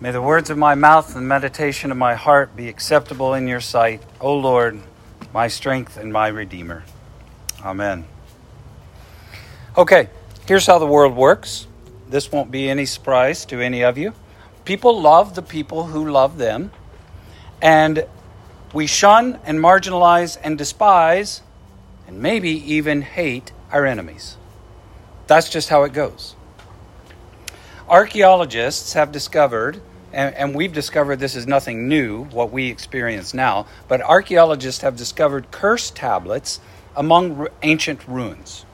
May the words of my mouth and meditation of my heart be acceptable in your sight, O Lord, my strength and my Redeemer. Amen. Okay, here's how the world works. This won't be any surprise to any of you. People love the people who love them, and we shun and marginalize and despise and maybe even hate our enemies. That's just how it goes. Archaeologists have discovered, and, and, we've discovered this is nothing new, what we experience now, but archaeologists have discovered curse tablets among ancient ruins.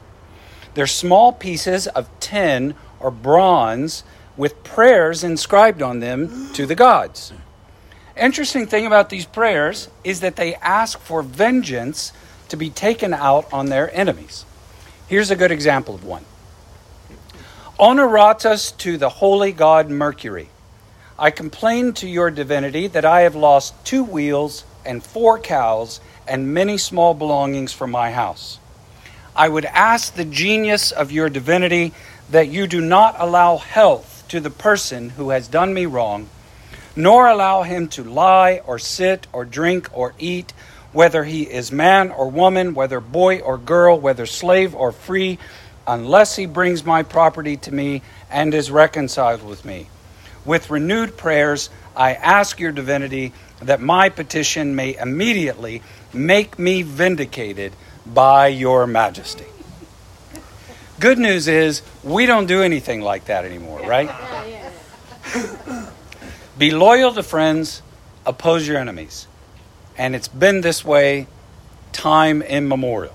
They're small pieces of tin or bronze with prayers inscribed on them to the gods. Interesting thing about these prayers is that they ask for vengeance to be taken out on their enemies. Here's a good example of one. Honoratus to the holy god Mercury. I complain to your divinity that I have lost two wheels and four cows and many small belongings from my house. I would ask the genius of your divinity that you do not allow health to the person who has done me wrong, nor allow him to lie or sit or drink or eat, whether he is man or woman, whether boy or girl, whether slave or free unless he brings my property to me and is reconciled with me. With renewed prayers, I ask your divinity that my petition may immediately make me vindicated by your majesty. Good news is, we don't do anything like that anymore, right? Be loyal to friends, oppose your enemies. And it's been this way time immemorial.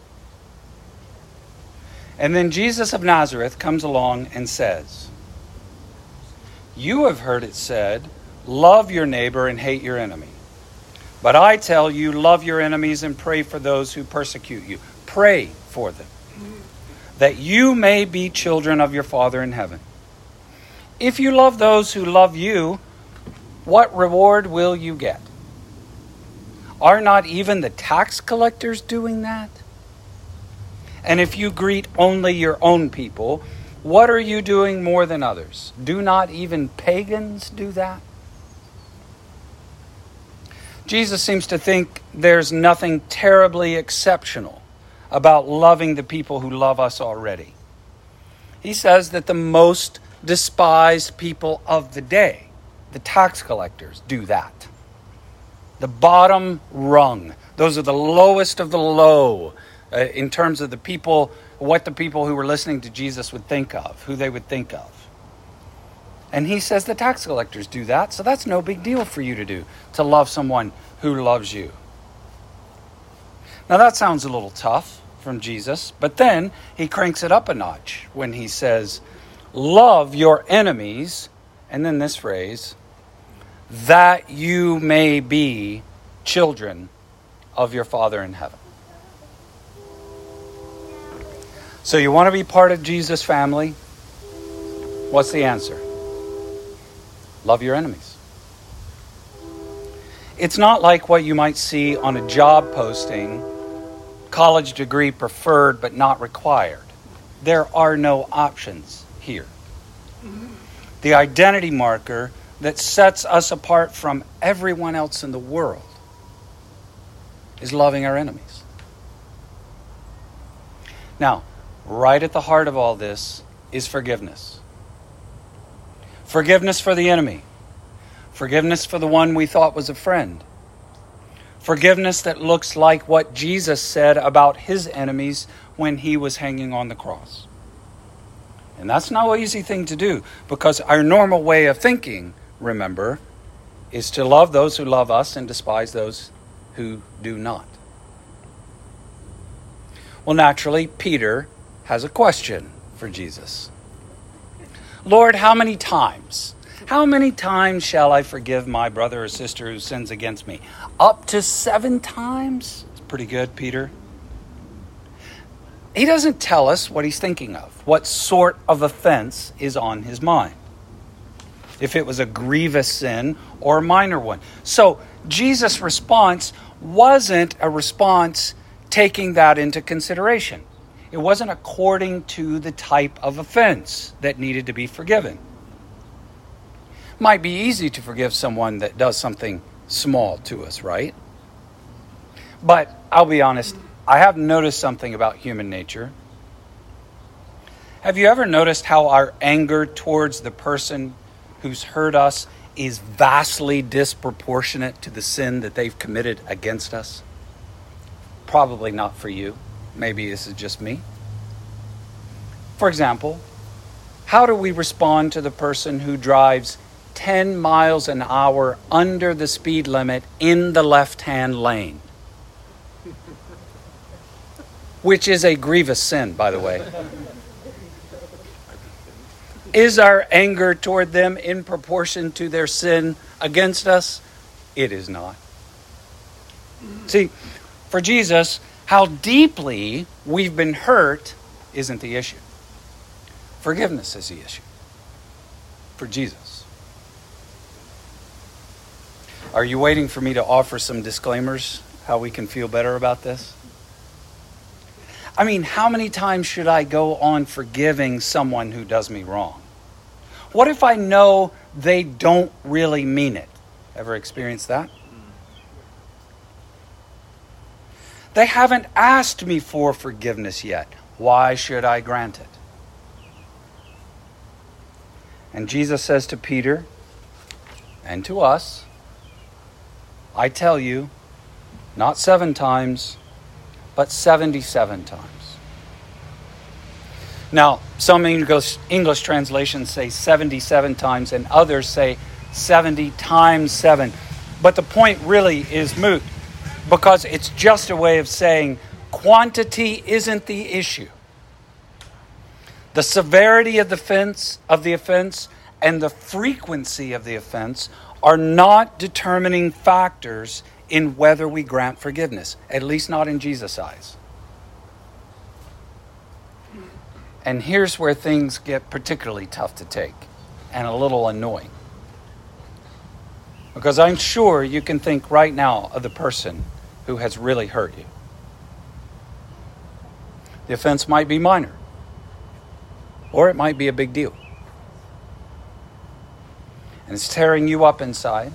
And then Jesus of Nazareth comes along and says, You have heard it said, love your neighbor and hate your enemy. But I tell you, love your enemies and pray for those who persecute you. Pray for them, that you may be children of your Father in heaven. If you love those who love you, what reward will you get? Are not even the tax collectors doing that? And if you greet only your own people, what are you doing more than others? Do not even pagans do that? Jesus seems to think there's nothing terribly exceptional about loving the people who love us already. He says that the most despised people of the day, the tax collectors, do that. The bottom rung, those are the lowest of the low uh, in terms of the people, what the people who were listening to Jesus would think of, who they would think of. And he says the tax collectors do that, so that's no big deal for you to do, to love someone who loves you. Now that sounds a little tough from Jesus, but then he cranks it up a notch when he says, Love your enemies, and then this phrase, that you may be children of your Father in heaven. So, you want to be part of Jesus' family? What's the answer? Love your enemies. It's not like what you might see on a job posting college degree preferred but not required. There are no options here. The identity marker that sets us apart from everyone else in the world is loving our enemies. Now, right at the heart of all this is forgiveness. Forgiveness for the enemy. Forgiveness for the one we thought was a friend. Forgiveness that looks like what Jesus said about his enemies when he was hanging on the cross. And that's no easy thing to do because our normal way of thinking, remember, is to love those who love us and despise those who do not. Well, naturally, Peter has a question for Jesus Lord, how many times? How many times shall I forgive my brother or sister who sins against me? Up to seven times? It's pretty good, Peter. He doesn't tell us what he's thinking of, what sort of offense is on his mind. If it was a grievous sin or a minor one. So, Jesus' response wasn't a response taking that into consideration. It wasn't according to the type of offense that needed to be forgiven. Might be easy to forgive someone that does something small to us, right? But I'll be honest, I have noticed something about human nature. Have you ever noticed how our anger towards the person who's hurt us is vastly disproportionate to the sin that they've committed against us? Probably not for you. Maybe this is just me. For example, how do we respond to the person who drives 10 miles an hour under the speed limit in the left hand lane? Which is a grievous sin, by the way. Is our anger toward them in proportion to their sin against us? It is not. See, for Jesus, how deeply we've been hurt isn't the issue. Forgiveness is the issue for Jesus. Are you waiting for me to offer some disclaimers how we can feel better about this? I mean, how many times should I go on forgiving someone who does me wrong? What if I know they don't really mean it? Ever experienced that? They haven't asked me for forgiveness yet. Why should I grant it? And Jesus says to Peter and to us, I tell you, not seven times, but 77 times. Now, some English, English translations say 77 times, and others say 70 times 7. But the point really is moot because it's just a way of saying quantity isn't the issue. The severity of the offense, of the offense and the frequency of the offense are not determining factors in whether we grant forgiveness, at least not in Jesus' eyes. And here's where things get particularly tough to take and a little annoying. Because I'm sure you can think right now of the person who has really hurt you. The offense might be minor, or it might be a big deal. And it's tearing you up inside.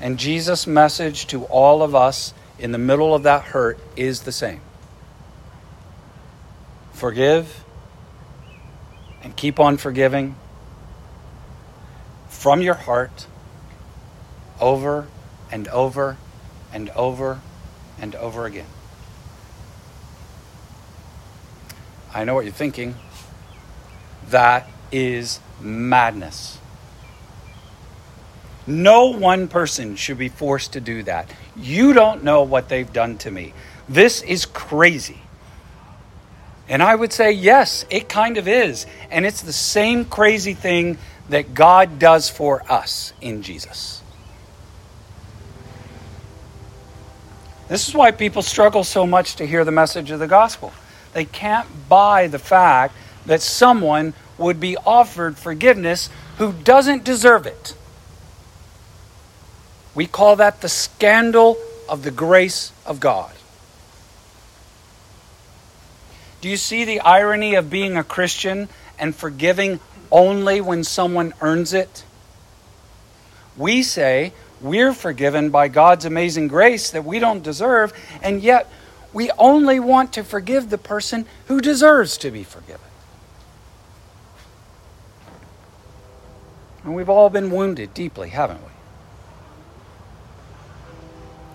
And Jesus' message to all of us in the middle of that hurt is the same forgive and keep on forgiving from your heart over and over and over and over again. I know what you're thinking. That is madness. No one person should be forced to do that. You don't know what they've done to me. This is crazy. And I would say, yes, it kind of is. And it's the same crazy thing that God does for us in Jesus. This is why people struggle so much to hear the message of the gospel. They can't buy the fact that someone would be offered forgiveness who doesn't deserve it. We call that the scandal of the grace of God. Do you see the irony of being a Christian and forgiving only when someone earns it? We say we're forgiven by God's amazing grace that we don't deserve, and yet we only want to forgive the person who deserves to be forgiven. And we've all been wounded deeply, haven't we?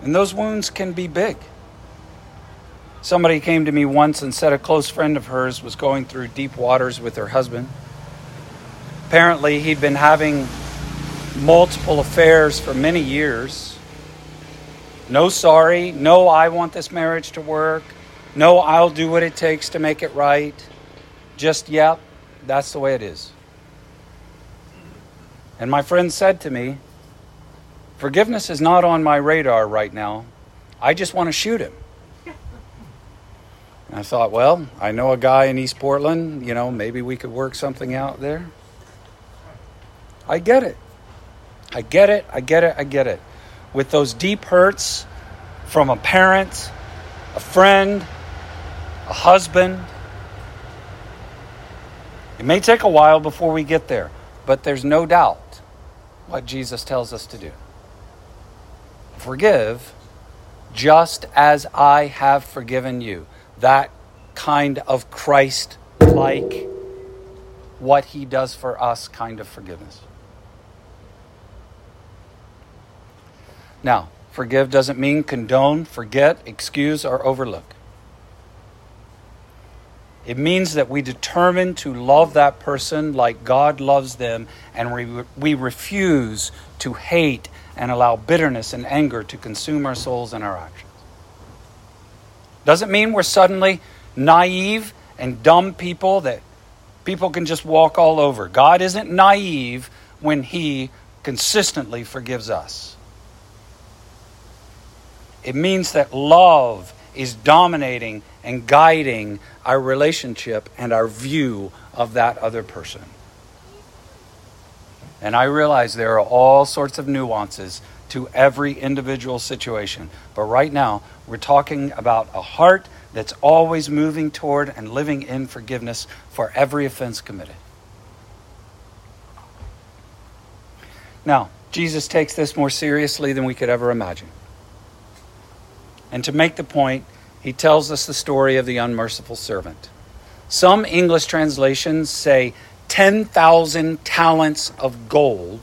And those wounds can be big. Somebody came to me once and said a close friend of hers was going through deep waters with her husband. Apparently, he'd been having multiple affairs for many years. No sorry, no, I want this marriage to work, no, I'll do what it takes to make it right. Just, yep, that's the way it is. And my friend said to me, Forgiveness is not on my radar right now. I just want to shoot him. And I thought, well, I know a guy in East Portland, you know, maybe we could work something out there. I get it. I get it. I get it. I get it. With those deep hurts from a parent, a friend, a husband, it may take a while before we get there. but there's no doubt what Jesus tells us to do. Forgive just as I have forgiven you. That kind of Christ like, what he does for us kind of forgiveness. Now, forgive doesn't mean condone, forget, excuse, or overlook. It means that we determine to love that person like God loves them, and we, we refuse to hate and allow bitterness and anger to consume our souls and our actions. Doesn't mean we're suddenly naive and dumb people that people can just walk all over. God isn't naive when He consistently forgives us. It means that love is dominating and guiding our relationship and our view of that other person. And I realize there are all sorts of nuances to every individual situation. But right now, we're talking about a heart that's always moving toward and living in forgiveness for every offense committed. Now, Jesus takes this more seriously than we could ever imagine. And to make the point, he tells us the story of the unmerciful servant. Some English translations say 10,000 talents of gold.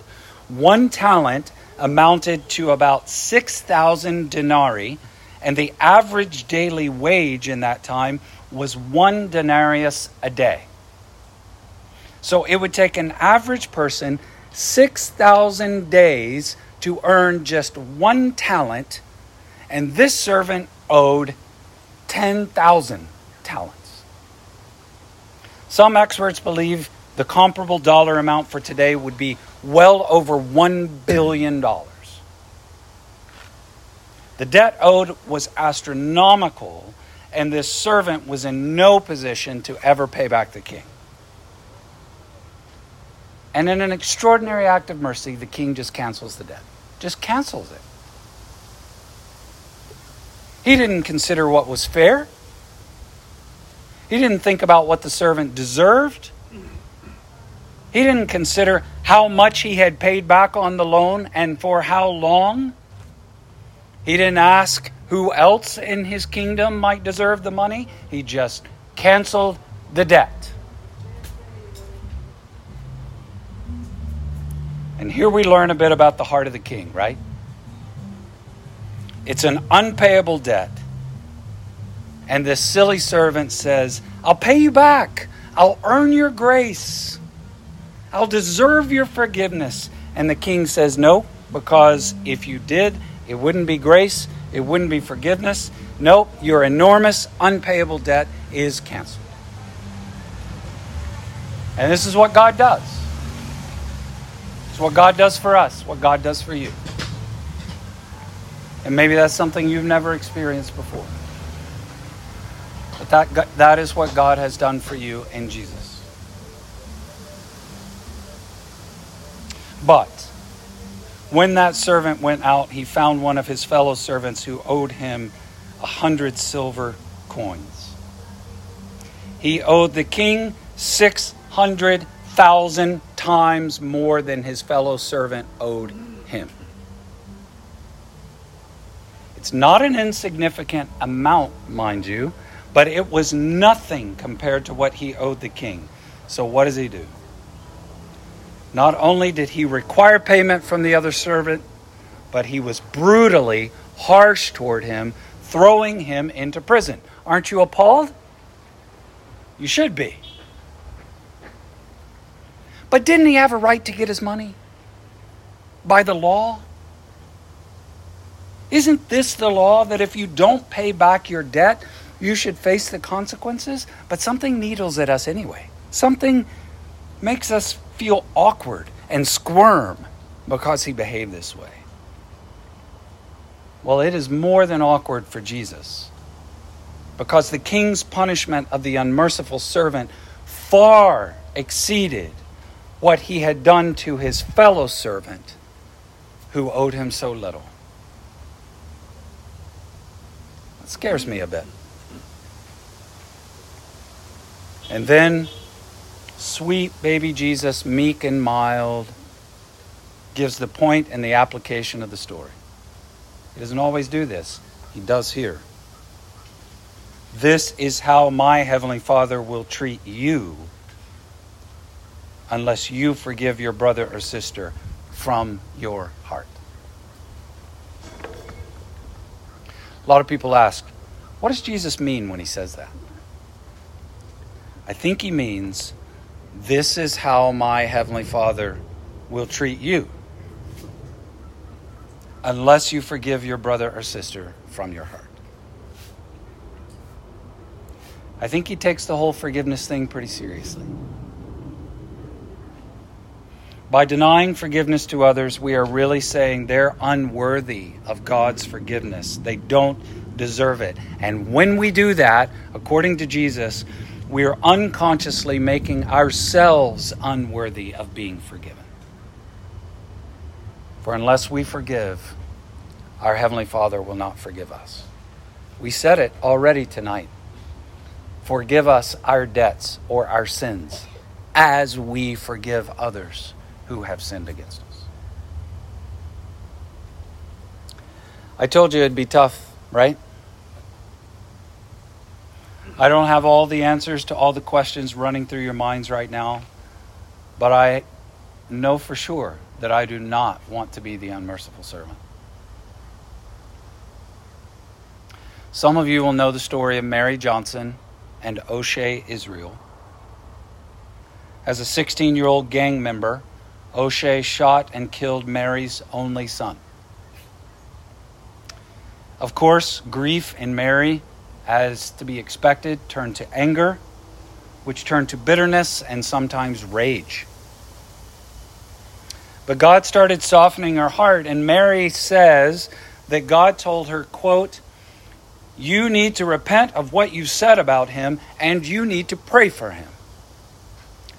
One talent amounted to about 6,000 denarii, and the average daily wage in that time was one denarius a day. So it would take an average person 6,000 days to earn just one talent, and this servant owed 10,000 talents. Some experts believe the comparable dollar amount for today would be well over $1 billion. The debt owed was astronomical, and this servant was in no position to ever pay back the king. And in an extraordinary act of mercy, the king just cancels the debt, just cancels it. He didn't consider what was fair. He didn't think about what the servant deserved. He didn't consider how much he had paid back on the loan and for how long. He didn't ask who else in his kingdom might deserve the money. He just canceled the debt. And here we learn a bit about the heart of the king, right? It's an unpayable debt. And this silly servant says, I'll pay you back. I'll earn your grace. I'll deserve your forgiveness. And the king says, No, because if you did, it wouldn't be grace, it wouldn't be forgiveness. Nope, your enormous unpayable debt is canceled. And this is what God does. It's what God does for us, what God does for you. And maybe that's something you've never experienced before. But that, that is what God has done for you in Jesus. But when that servant went out, he found one of his fellow servants who owed him a hundred silver coins. He owed the king 600,000 times more than his fellow servant owed him. It's not an insignificant amount, mind you, but it was nothing compared to what he owed the king. So, what does he do? Not only did he require payment from the other servant, but he was brutally harsh toward him, throwing him into prison. Aren't you appalled? You should be. But didn't he have a right to get his money? By the law? Isn't this the law that if you don't pay back your debt, you should face the consequences? But something needles at us anyway. Something makes us feel awkward and squirm because he behaved this way. Well, it is more than awkward for Jesus because the king's punishment of the unmerciful servant far exceeded what he had done to his fellow servant who owed him so little. That scares me a bit. And then sweet baby Jesus, meek and mild, gives the point and the application of the story. He doesn't always do this, he does here. This is how my Heavenly Father will treat you unless you forgive your brother or sister from your heart. Lot of people ask, what does Jesus mean when he says that? I think he means, this is how my Heavenly Father will treat you unless you forgive your brother or sister from your heart. I think he takes the whole forgiveness thing pretty seriously. By denying forgiveness to others, we are really saying they're unworthy of God's forgiveness. They don't deserve it. And when we do that, according to Jesus, we are unconsciously making ourselves unworthy of being forgiven. For unless we forgive, our Heavenly Father will not forgive us. We said it already tonight. Forgive us our debts or our sins as we forgive others who have sinned against us. I told you it'd be tough, right? I don't have all the answers to all the questions running through your minds right now, but I know for sure that I do not want to be the unmerciful servant. Some of you will know the story of Mary Johnson and O'Shea Israel. As a 16 year old gang member, O'Shea shot and killed Mary's only son. Of course, grief in Mary, as to be expected, turned to anger, which turned to bitterness and sometimes rage. But God started softening her heart, and Mary says that God told her, quote, you need to repent of what you said about him and you need to pray for him.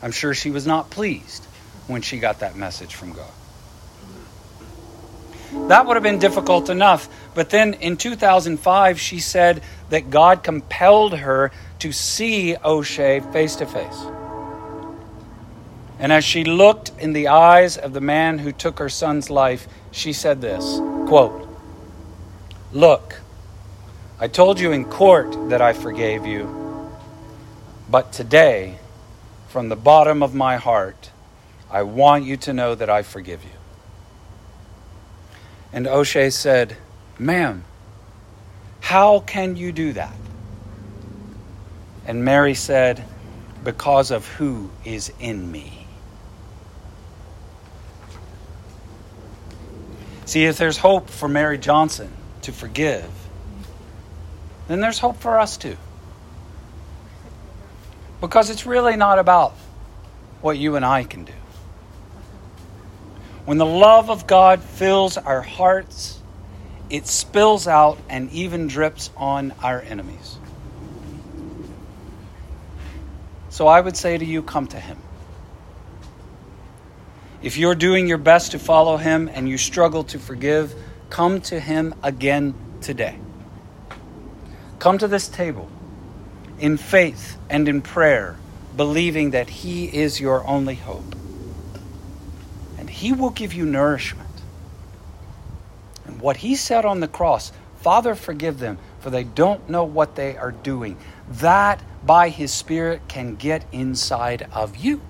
I'm sure she was not pleased when she got that message from God. That would have been difficult enough. But then in 2005, she said that God compelled her to see O'Shea face to face. And as she looked in the eyes of the man who took her son's life, she said this quote, Look, I told you in court that I forgave you, but today, from the bottom of my heart, I want you to know that I forgive you. And O'Shea said, Ma'am, how can you do that? And Mary said, Because of who is in me. See, if there's hope for Mary Johnson to forgive, then there's hope for us too. Because it's really not about what you and I can do. When the love of God fills our hearts, it spills out and even drips on our enemies. So I would say to you, come to Him. If you're doing your best to follow Him and you struggle to forgive, come to Him again today. Come to this table in faith and in prayer, believing that He is your only hope. He will give you nourishment. And what He said on the cross, Father, forgive them, for they don't know what they are doing. That by His Spirit can get inside of you.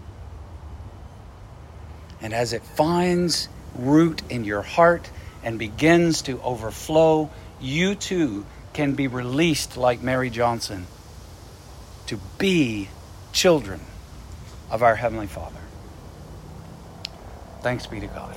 And as it finds root in your heart and begins to overflow, you too can be released like Mary Johnson to be children of our Heavenly Father. Thanks be to God.